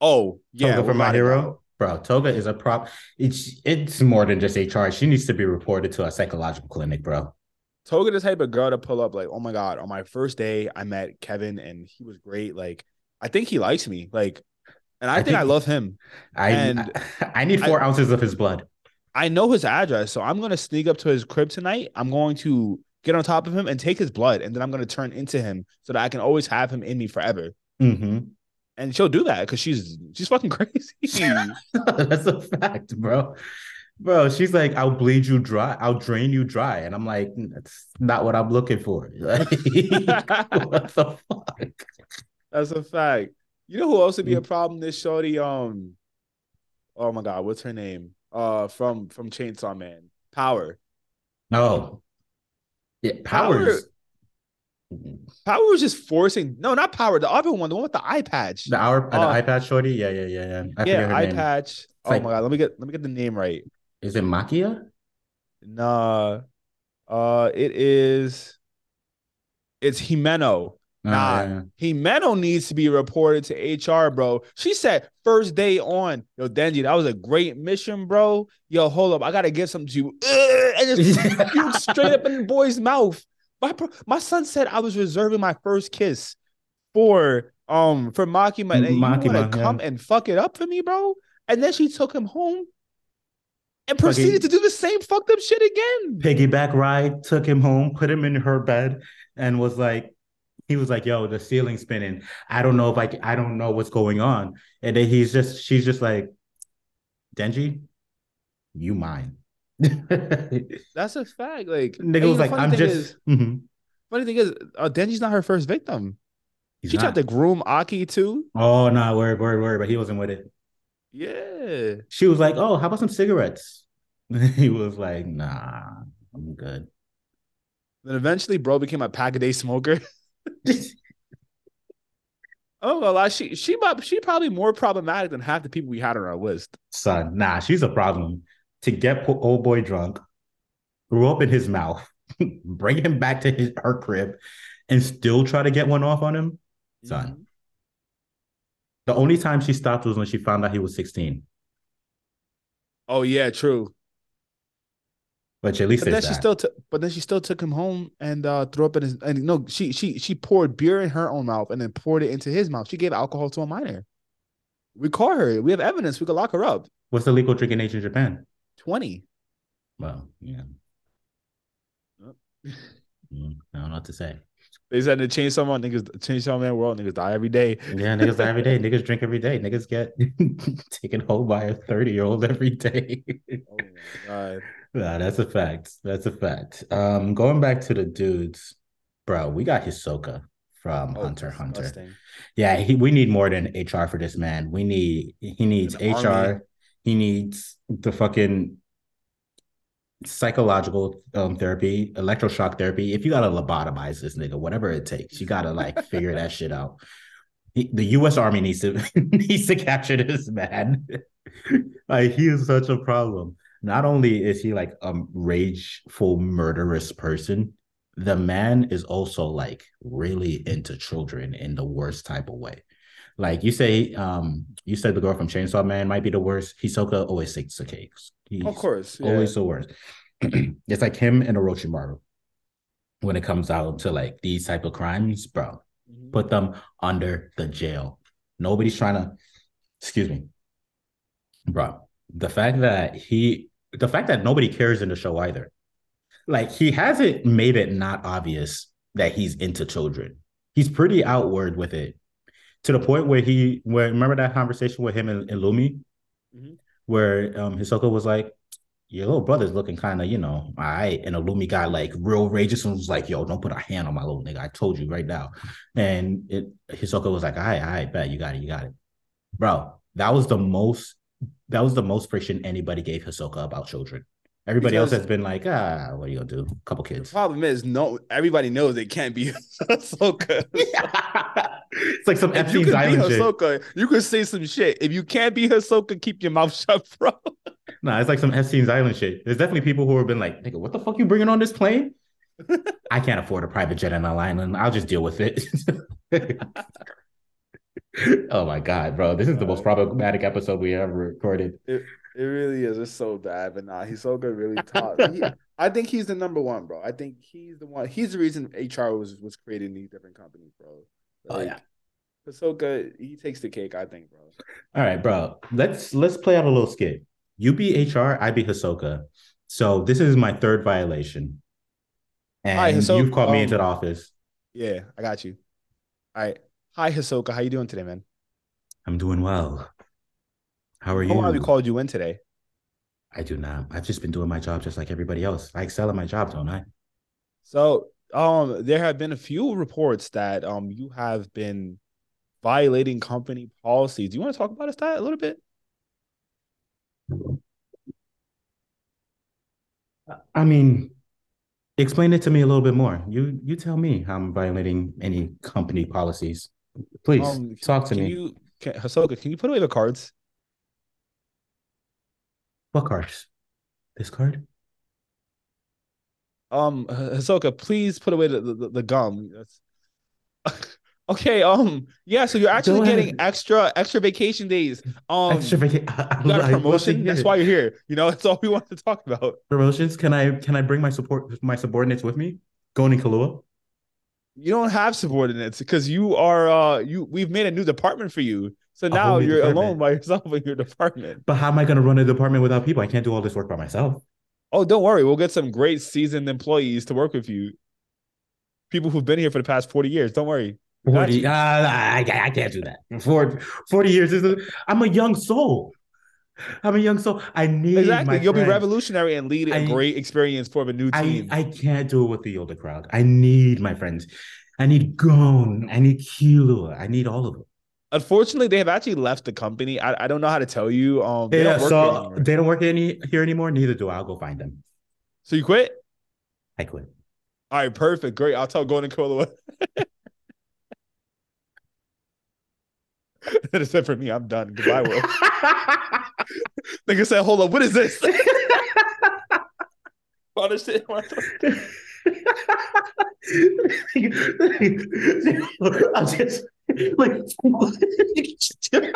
Oh, yeah, Toga from My Hero. Bro, Toga is a prop. It's it's more than just HR. She needs to be reported to a psychological clinic, bro. Toga the type of girl to pull up like, oh my god, on my first day I met Kevin and he was great. Like, I think he likes me. Like, and I, I think, think- I love him. I And I, I need four ounces of his blood. I know his address, so I'm gonna sneak up to his crib tonight. I'm going to get on top of him and take his blood, and then I'm gonna turn into him so that I can always have him in me forever. hmm And she'll do that because she's she's fucking crazy. That's a fact, bro. Bro, she's like, I'll bleed you dry, I'll drain you dry. And I'm like, that's not what I'm looking for. Like, what the fuck? That's a fact. You know who else would be Mm. a problem? This shorty, um, oh my god, what's her name? Uh, from from Chainsaw Man, Power. No. Yeah, Power- powers. Power was just forcing. No, not Power. The other one, the one with the eye patch. The hour the Uh, iPad shorty? Yeah, yeah, yeah, yeah. I yeah, eye name. patch. Oh like- my god, let me get let me get the name right. Is it Makia? Nah, uh, it is. It's Himeno. Oh, Nah, yeah. Himeno needs to be reported to HR, bro. She said first day on, yo, Denji, that was a great mission, bro. Yo, hold up, I gotta give something to you, and just straight up in the boy's mouth. My bro- my son said I was reserving my first kiss for um for Makima, and you Makima, to yeah. come and fuck it up for me, bro. And then she took him home and proceeded to do the same fucked up shit again. piggyback ride, took him home, put him in her bed, and was like, he was like, "Yo, the ceiling's spinning. I don't know if i don't know what's going on." And then he's just, she's just like, "Denji, you mine." That's a fact. Like, you was like, "I'm just." is- Mhm. Funny thing is, uh, Denji's not her first victim. He's she tried to groom Aki too. Oh no, nah, word, word, word. But he wasn't with it. Yeah. She was like, "Oh, how about some cigarettes?" he was like, "Nah, I'm good." Then eventually, bro became a pack a day smoker. Oh, well, she she she probably more problematic than half the people we had on our list. Son, nah, she's a problem. To get po- old boy drunk, throw up in his mouth, bring him back to his her crib, and still try to get one off on him. Son. Mhm. The only time she stopped was when she found out he was 16. Oh yeah, true. But at least But then there's she that. still took, but then she still took him home and uh, threw up in his. And no, she she she poured beer in her own mouth and then poured it into his mouth. She gave alcohol to a minor. We caught her. We have evidence. We could lock her up. What's the legal drinking age in Japan? Twenty. Well, yeah. Mm, I don't know what to say. They said to change someone, niggas change Chainsaw Man world, niggas die every day. Yeah, niggas die every day. Niggas drink every day. Niggas get taken home by a 30 year old every day. Oh my god. Nah, that's a fact. That's a fact. Um, going back to the dudes, bro, we got Hisoka from Oh, Hunter Hunter. disgusting. Yeah, he, we need more than HR for this man. We need he needs HR. army. He needs the fucking psychological um therapy, electroshock therapy. If you gotta lobotomize this nigga, whatever it takes, you gotta like figure that shit out. The U.S. Army needs to needs to capture this man. like he is such a problem. Not only is he like a rageful, murderous person, the man is also like really into children in the worst type of way. Like you say, um, you said the girl from Chainsaw Man might be the worst. Hisoka always takes the cakes. He's of course, yeah. always the worst. it's like him and Orochimaru when it comes out to like these type of crimes, bro. Mhm. Put them under the jail. Nobody's trying to, excuse me, bro. The fact that he, the fact that nobody cares in the show either. Like he hasn't made it not obvious that he's into children. He's pretty outward with it, to the point where he, where remember that conversation with him and, and Lumi, Mhm. where um Hisoka was like, your little brother's looking kind of, you know, all right. And Lumi guy like real rageous and was like, yo, don't put a hand on my little nigga. I told you right now. And it Hisoka was like, all right, all right, bet you got it, you got it. Bro, that was the most that was the most friction anybody gave Hisoka about children. Everybody else has been like, ah, what are you gonna do? A couple The kids. problem is, no, everybody knows it can't be Hisoka. it's like some If you Epstein's can be Island shit. You can say some shit. If you can't be Hisoka, keep your mouth shut, bro. Nah, it's like some Epstein's Island shit. There's definitely people who have been like, nigga, what the fuck you bringing on this plane? I can't afford a private jet in an island. I'll just deal with it. oh my god, bro. This is the most problematic episode we ever recorded. It really is. It's so bad, but nah, Hisoka really taught. he- I think he's the number one, bro. I think he's the one. He's the reason HR was was creating these different companies, bro. Oh, yeah. Hisoka, he takes the cake. I think, bro. All right, bro. Let's let's play out a little skit. You be HR, I be Hisoka. So this is my third violation. And Hi, Hisoka. you've called me Um, into the office. Yeah, I got you. All right. Hi, Hisoka. How you doing today, man? I'm doing well. How are you? How we called you in today? I do not. I've just been doing my job just like everybody else. I excel at my job, don't I? So, um, there have been a few reports that um you have been violating company policies. Do you want to talk about that a little bit? I mean, explain it to me a little bit more. You you tell me how I'm violating any company policies. Please Um, talk to Can me. you, can, Hisoka, can you put away the cards? What cards? This card? Um, H- Hisoka, please put away the the, the gum. Okay. Um, yeah. So you're actually getting extra extra vacation days. Um, Extra vaca- I- I- you got a to promotion. That's why you're here. You know, that's all we want to talk about. promotions. Can I can I bring my support my subordinates with me? Going to Kahlua? You don't have subordinates because you are uh you we've made a new department for you. So now you're department. alone by yourself in your department. But how am I gonna run a department without people? I can't do all this work by myself. Oh, don't worry. We'll get some great seasoned employees to work with you. People who've been here for the past 40 years. Don't worry. We got 40, you. uh, I, I can't do that. 40, 40 years is a, I'm a young soul. I'm a young soul. I need Exactly. You'll be revolutionary and lead a I- great experience for the new I, team. I can't do it with the older crowd. I need my friends. I need Gon. I need Killua. I need all of them. Unfortunately, they have actually left the company. I, I don't know how to tell you. Um, they Yeah, don't work so they don't work any here anymore. Neither do I. I'll go find them. So you quit? I quit. All right, perfect. Great. I'll tell Golden Cola. that is it for me. I'm done. Goodbye, Will. Nigga said, hold up, what is this? Understand what I'm just like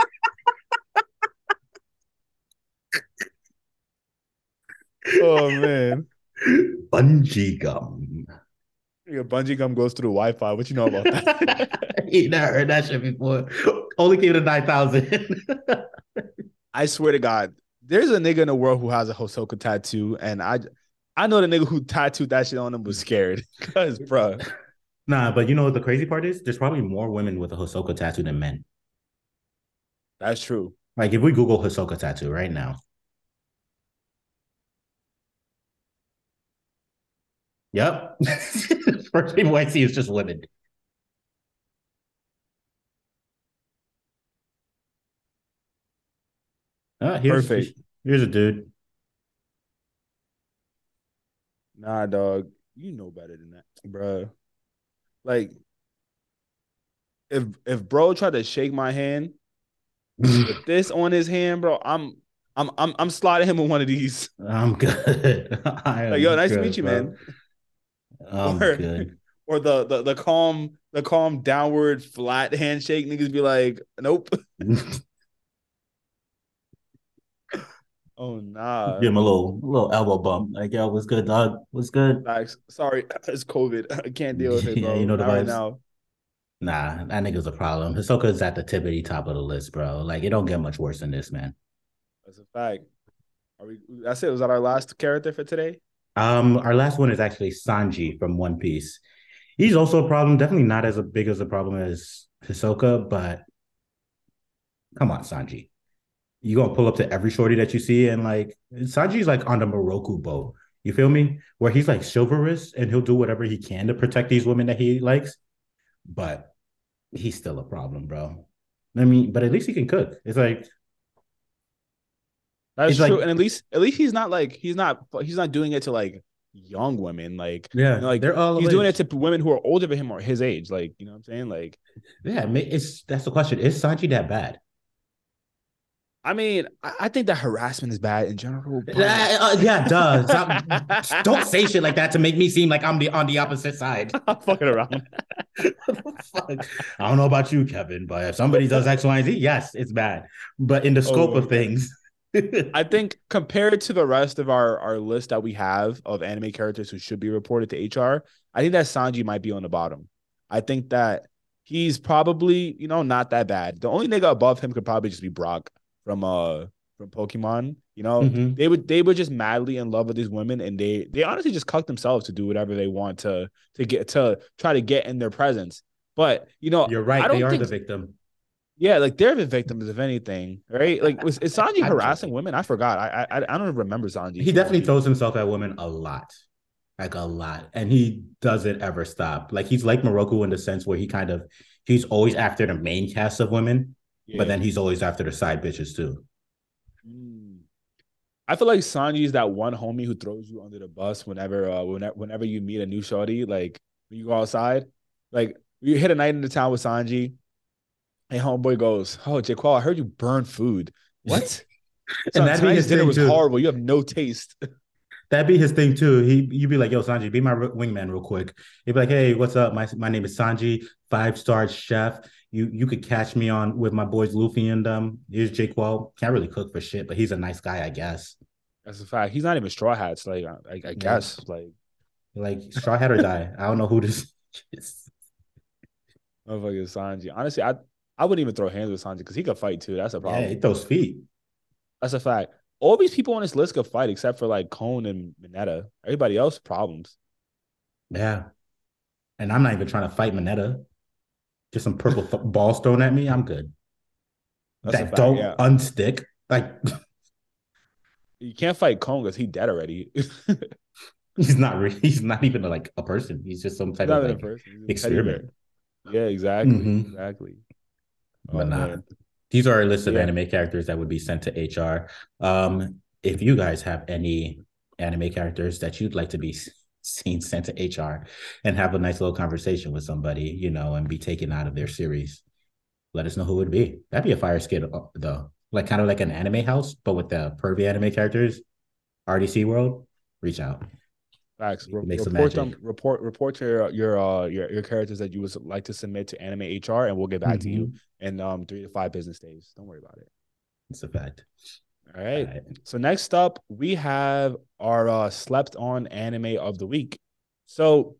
Oh man. bungee gum. Nigga, bungee gum goes through Wi-Fi. What you know about that? you never heard that shit before. Only came to nine thousand. I swear to God, there's a nigga in the world who has a Hisoka tattoo, and I I know the nigga who tattooed that shit on him was scared. Cause bro, nah, but you know what the crazy part is? There's probably more women with a Hisoka tattoo than men. that's true. Like if we Google Hisoka tattoo right now. Yep. First people I see is just women. Ah, here's, Perfect. Here's a dude. Nah, dog, you know better than that, bro. Like, if if bro tried to shake my hand with this on his hand, bro, I'm I'm I'm I'm sliding him with one of these. I'm good. I Like, yo, nice to meet you, bro. man. I'm oh, or, good. or the, the the calm the calm downward flat handshake niggas be like nope oh nah Give him a little little elbow bump. Like, yo, what's good, dog? What's good? Sorry it's covid i can't deal with it Yeah, you know the Not right vibes. now Nah, that nigga's a problem. Hisoka's at the tippity top of the list, bro. Like, it don't get much worse than this, man. that's a fact are we that's it was that our last character for today Um, our last one is actually Sanji from One Piece. He's also a problem. Definitely not as big as a problem as Hisoka, but come on, Sanji. You gonna pull up to every shorty that you see, and like Sanji's like on the Miroku boat. You feel me? Where he's like chivalrous and he'll do whatever he can to protect these women that he likes, but he's still a problem, bro. I mean, but at least he can cook. It's like That's true, like- and at least at least he's not like he's not he's not doing it to like young women. Like yeah, you know, like they're all he's doing age. it to women who are older than him or his age. Like you know what I'm saying? Like Yeah, it's that's the question. Is Sanji that bad? I mean, I, I think that harassment is bad in general. but- Uh, yeah, duh. Stop- don't say shit like that to make me seem like I'm the on the opposite side. I'm fucking around. Fuck. I don't know about you, Kevin, but if somebody does X, Y, and Z, yes, it's bad. But in the scope Oh, of things, I think compared to the rest of our our list that we have of anime characters who should be reported to HR, I think that Sanji might be on the bottom. I think that he's probably you know not that bad. The only nigga above him could probably just be Brock from uh from Pokemon. You know, Mhm. they would they were just madly in love with these women, and they they honestly just cuck themselves to do whatever they want to to get to try to get in their presence. But you know, you're right. They are think- the victim. Yeah, like they're the victims of anything, right? Like was is Sanji harassing women? I forgot. I I I don't remember Sanji. He definitely throws himself at women a lot, like a lot, and he doesn't ever stop. Like he's like Miroku in the sense where he kind of he's always after the main cast of women, but then he's always after the side bitches too. Mm. I feel like Sanji is that one homie who throws you under the bus whenever uh whenever, whenever you meet a new shorty, like when you go outside. Like you hit a night in the town with Sanji, and homeboy goes, Oh, Jaqual, I heard you burn food. What? And that'd be tonight's his dinner was too. horrible. You have no taste. That'd be his thing too. He you'd be like, "Yo, Sanji, be my wingman real quick." He'd be like, "Hey, what's up? My my name is Sanji, five star chef. You you could catch me on with my boys Luffy and um. Here's Jake Wall. Can't really cook for shit, but he's a nice guy, I guess. That's a fact. He's not even straw hats. Like I, I, I guess. Like Like straw hat or die. I don't know who this is. motherfucking Sanji. Honestly, I I wouldn't even throw hands with Sanji because he could fight too. That's a problem. Yeah, he throws feet. That's a fact. All these people on this list could fight except for like Kon and Mineta. Everybody else problems. Yeah, and I'm not even trying to fight Mineta. Just some purple th- balls thrown at me. I'm good. That's that fact, don't yeah. unstick. Like You can't fight Kon because he's dead already. He's not. Re- he's not even like a person. He's just some type of like, person. He's a teddy experiment. Yeah, exactly. Mhm. Exactly. But Oh, man. These are a list of Yeah. anime characters that would be sent to HR. Um, if you guys have any anime characters that you'd like to be seen sent to HR and have a nice little conversation with somebody, you know, and be taken out of their series, let us know who it would be. That'd be a fire skit uh, though, like kind of like an anime house, but with the pervy anime characters. RDC World, reach out. Facts. Re- make report them. Report. Report to your your uh your, your characters that you would like to submit to Anime HR, and we'll get back to you Mm-hmm. in um three to five business days. Don't worry about it. It's a fact. All right. All right. So next up, we have our uh, slept on anime of the week. So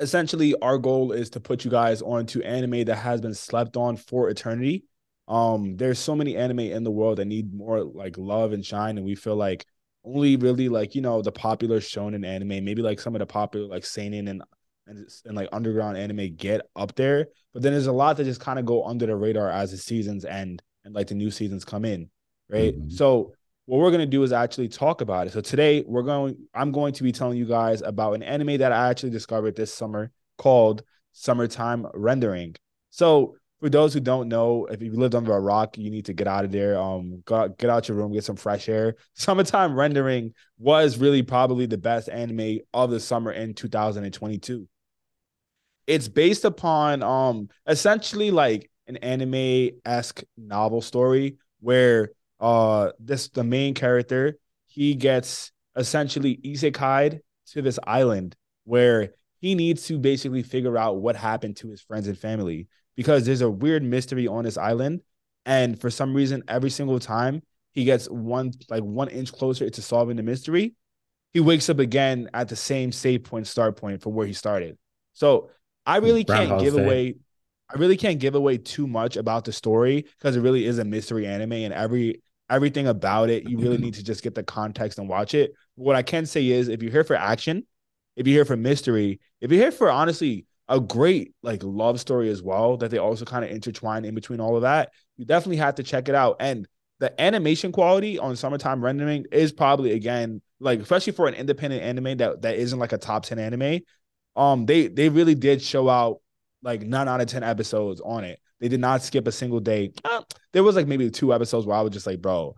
essentially, our goal is to put you guys onto anime that has been slept on for eternity. Um, there's so many anime in the world that need more like love and shine, and we feel like only really like you know the popular shonen anime, maybe like some of the popular like seinen and and, and like underground anime get up there. But then there's a lot that just kind of go under the radar as the seasons end and like the new seasons come in right? Mhm. So what we're gonna do is actually talk about it. So today we're going, I'm going to be telling you guys about an anime that I actually discovered this summer called Summertime Rendering. So for those who don't know, if you lived under a rock, you need to get out of there. Um, go get out your room, get some fresh air. Summertime Rendering was really probably the best anime of the summer in 2022. It's based upon um essentially like an anime-esque novel story where uh this the main character he gets essentially isekai'd to this island where he needs to basically figure out what happened to his friends and family because there's a weird mystery on this island. And for some reason, every single time he gets one like one inch closer to solving the mystery, he wakes up again at the same save point, start point for where he started. So I really can't give away. I really can't give away too much about the story because it really is a mystery anime, and every everything about it, you really need to just get the context and watch it. What I can say is, if you're here for action, if you're here for mystery, if you're here for honestly a great like love story as well, that they also kind of intertwine in between all of that, you definitely have to check it out. And the animation quality on summertime rendering is probably again like especially for an independent anime that that isn't like a top 10 anime um they they really did show out like nine out of 10 episodes on it. They did not skip a single day. Uh, there was like maybe two episodes where i was just like bro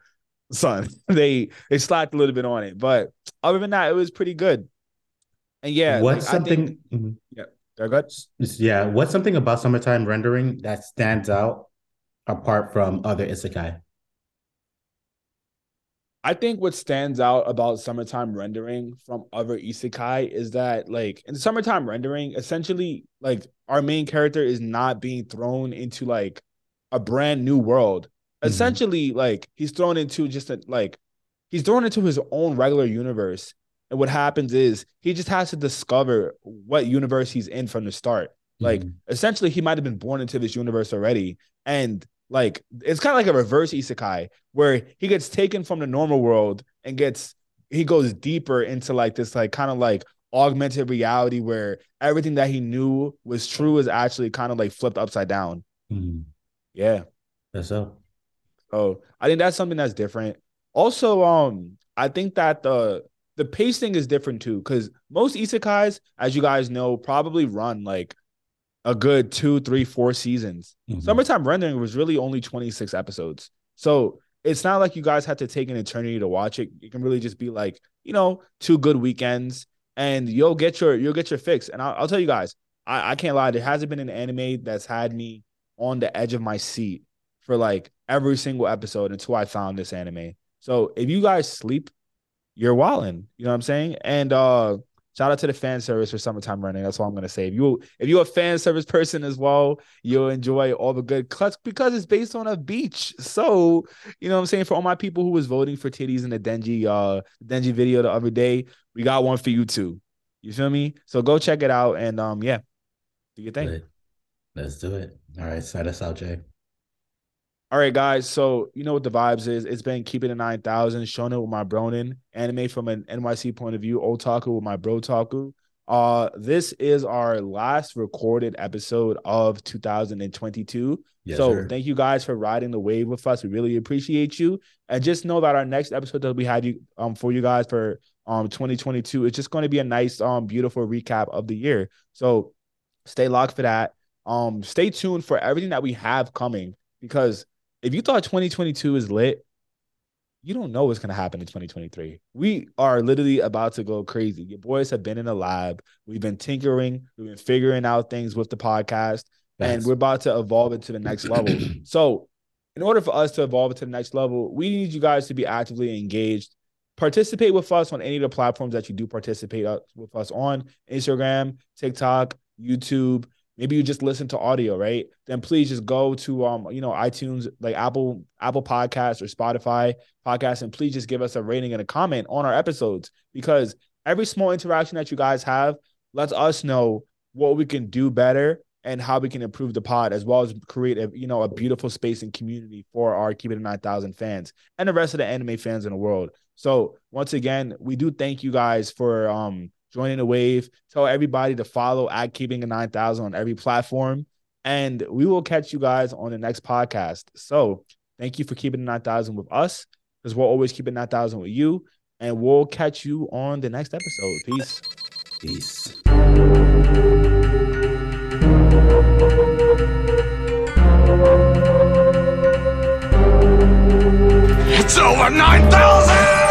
son they they slacked a little bit on it. But other than that it was pretty good. And yeah what's like, something think, mm-hmm. yeah yeah what's something about summertime rendering that stands out apart from other isekai I think what stands out about summertime rendering from other isekai is that like in summertime rendering, essentially like our main character is not being thrown into like a brand new world. Mm-hmm. Essentially, like he's thrown into just a like he's thrown into his own regular universe. And what happens is he just has to discover what universe he's in from the start. Mm-hmm. Like essentially, he might have been born into this universe already. And like it's kind of like a reverse isekai where he gets taken from the normal world and gets he goes deeper into like this like kind of like augmented reality where everything that he knew was true is actually kind of like flipped upside down. Mm-hmm. Yeah. That's so. Oh, I think that's something that's different. Also, um, I think that the the pacing is different too, because most isekais, as you guys know, probably run like a good two, three, four seasons. Mm-hmm. Summertime Rendering was really only 26 episodes. So it's not like you guys had to take an eternity to watch it. You can really just be like, you know, two good weekends and you'll get your you'll get your fix. And I'll, I'll tell you guys, I, I can't lie, there hasn't been an anime that's had me on the edge of my seat for like every single episode until I found this anime. So if you guys sleep, you're walling. You know what I'm saying? And uh Shout out to the fan service for summertime running. That's all I'm gonna say. If you if you're a fan service person as well, you'll enjoy all the good cuts because it's based on a beach. So you know what I'm saying. For all my people who was voting for titties in the Denji uh Denji video the other day, we got one for you too. You feel me? So go check it out and um yeah, do your thing. Let's do it. All right, side us out, Jay. All right, guys. So you know what the vibes is. It's been keeping it nine thousand, showing it with my Bronin, anime from an NYC point of view, otaku with my bro taku. Uh, this is our last recorded episode of 2022. Yes, so sir. thank you guys for riding the wave with us. We really appreciate you. And just know that our next episode that we have you um for you guys for um 2022 is just going to be a nice um beautiful recap of the year. So stay locked for that. Um, stay tuned for everything that we have coming because if you thought 2022 is lit, you don't know what's going to happen in 2023. We are literally about to go crazy. Your boys have been in the lab. We've been tinkering, we've been figuring out things with the podcast, and we're about to evolve it to the next level. so, in order for us to evolve it to the next level, we need you guys to be actively engaged. Participate with us on any of the platforms that you do participate uh, with us on Instagram, TikTok, YouTube, maybe you just listen to audio, right? Then please just go to um, you know, iTunes, like Apple, Apple Podcasts or Spotify podcasts, and please just give us a rating and a comment on our episodes because every small interaction that you guys have lets us know what we can do better and how we can improve the pod as well as create a you know a beautiful space and community for our Keep It 9000 fans and the rest of the anime fans in the world. So once again, we do thank you guys for um joining the wave. Tell everybody to follow at Keeping a 9000 on every platform. And we will catch you guys on the next podcast. So thank you for keeping the 9000 with us because we'll always keep it 9000 with you. And we'll catch you on the next episode. Peace. Peace. It's over 9,000!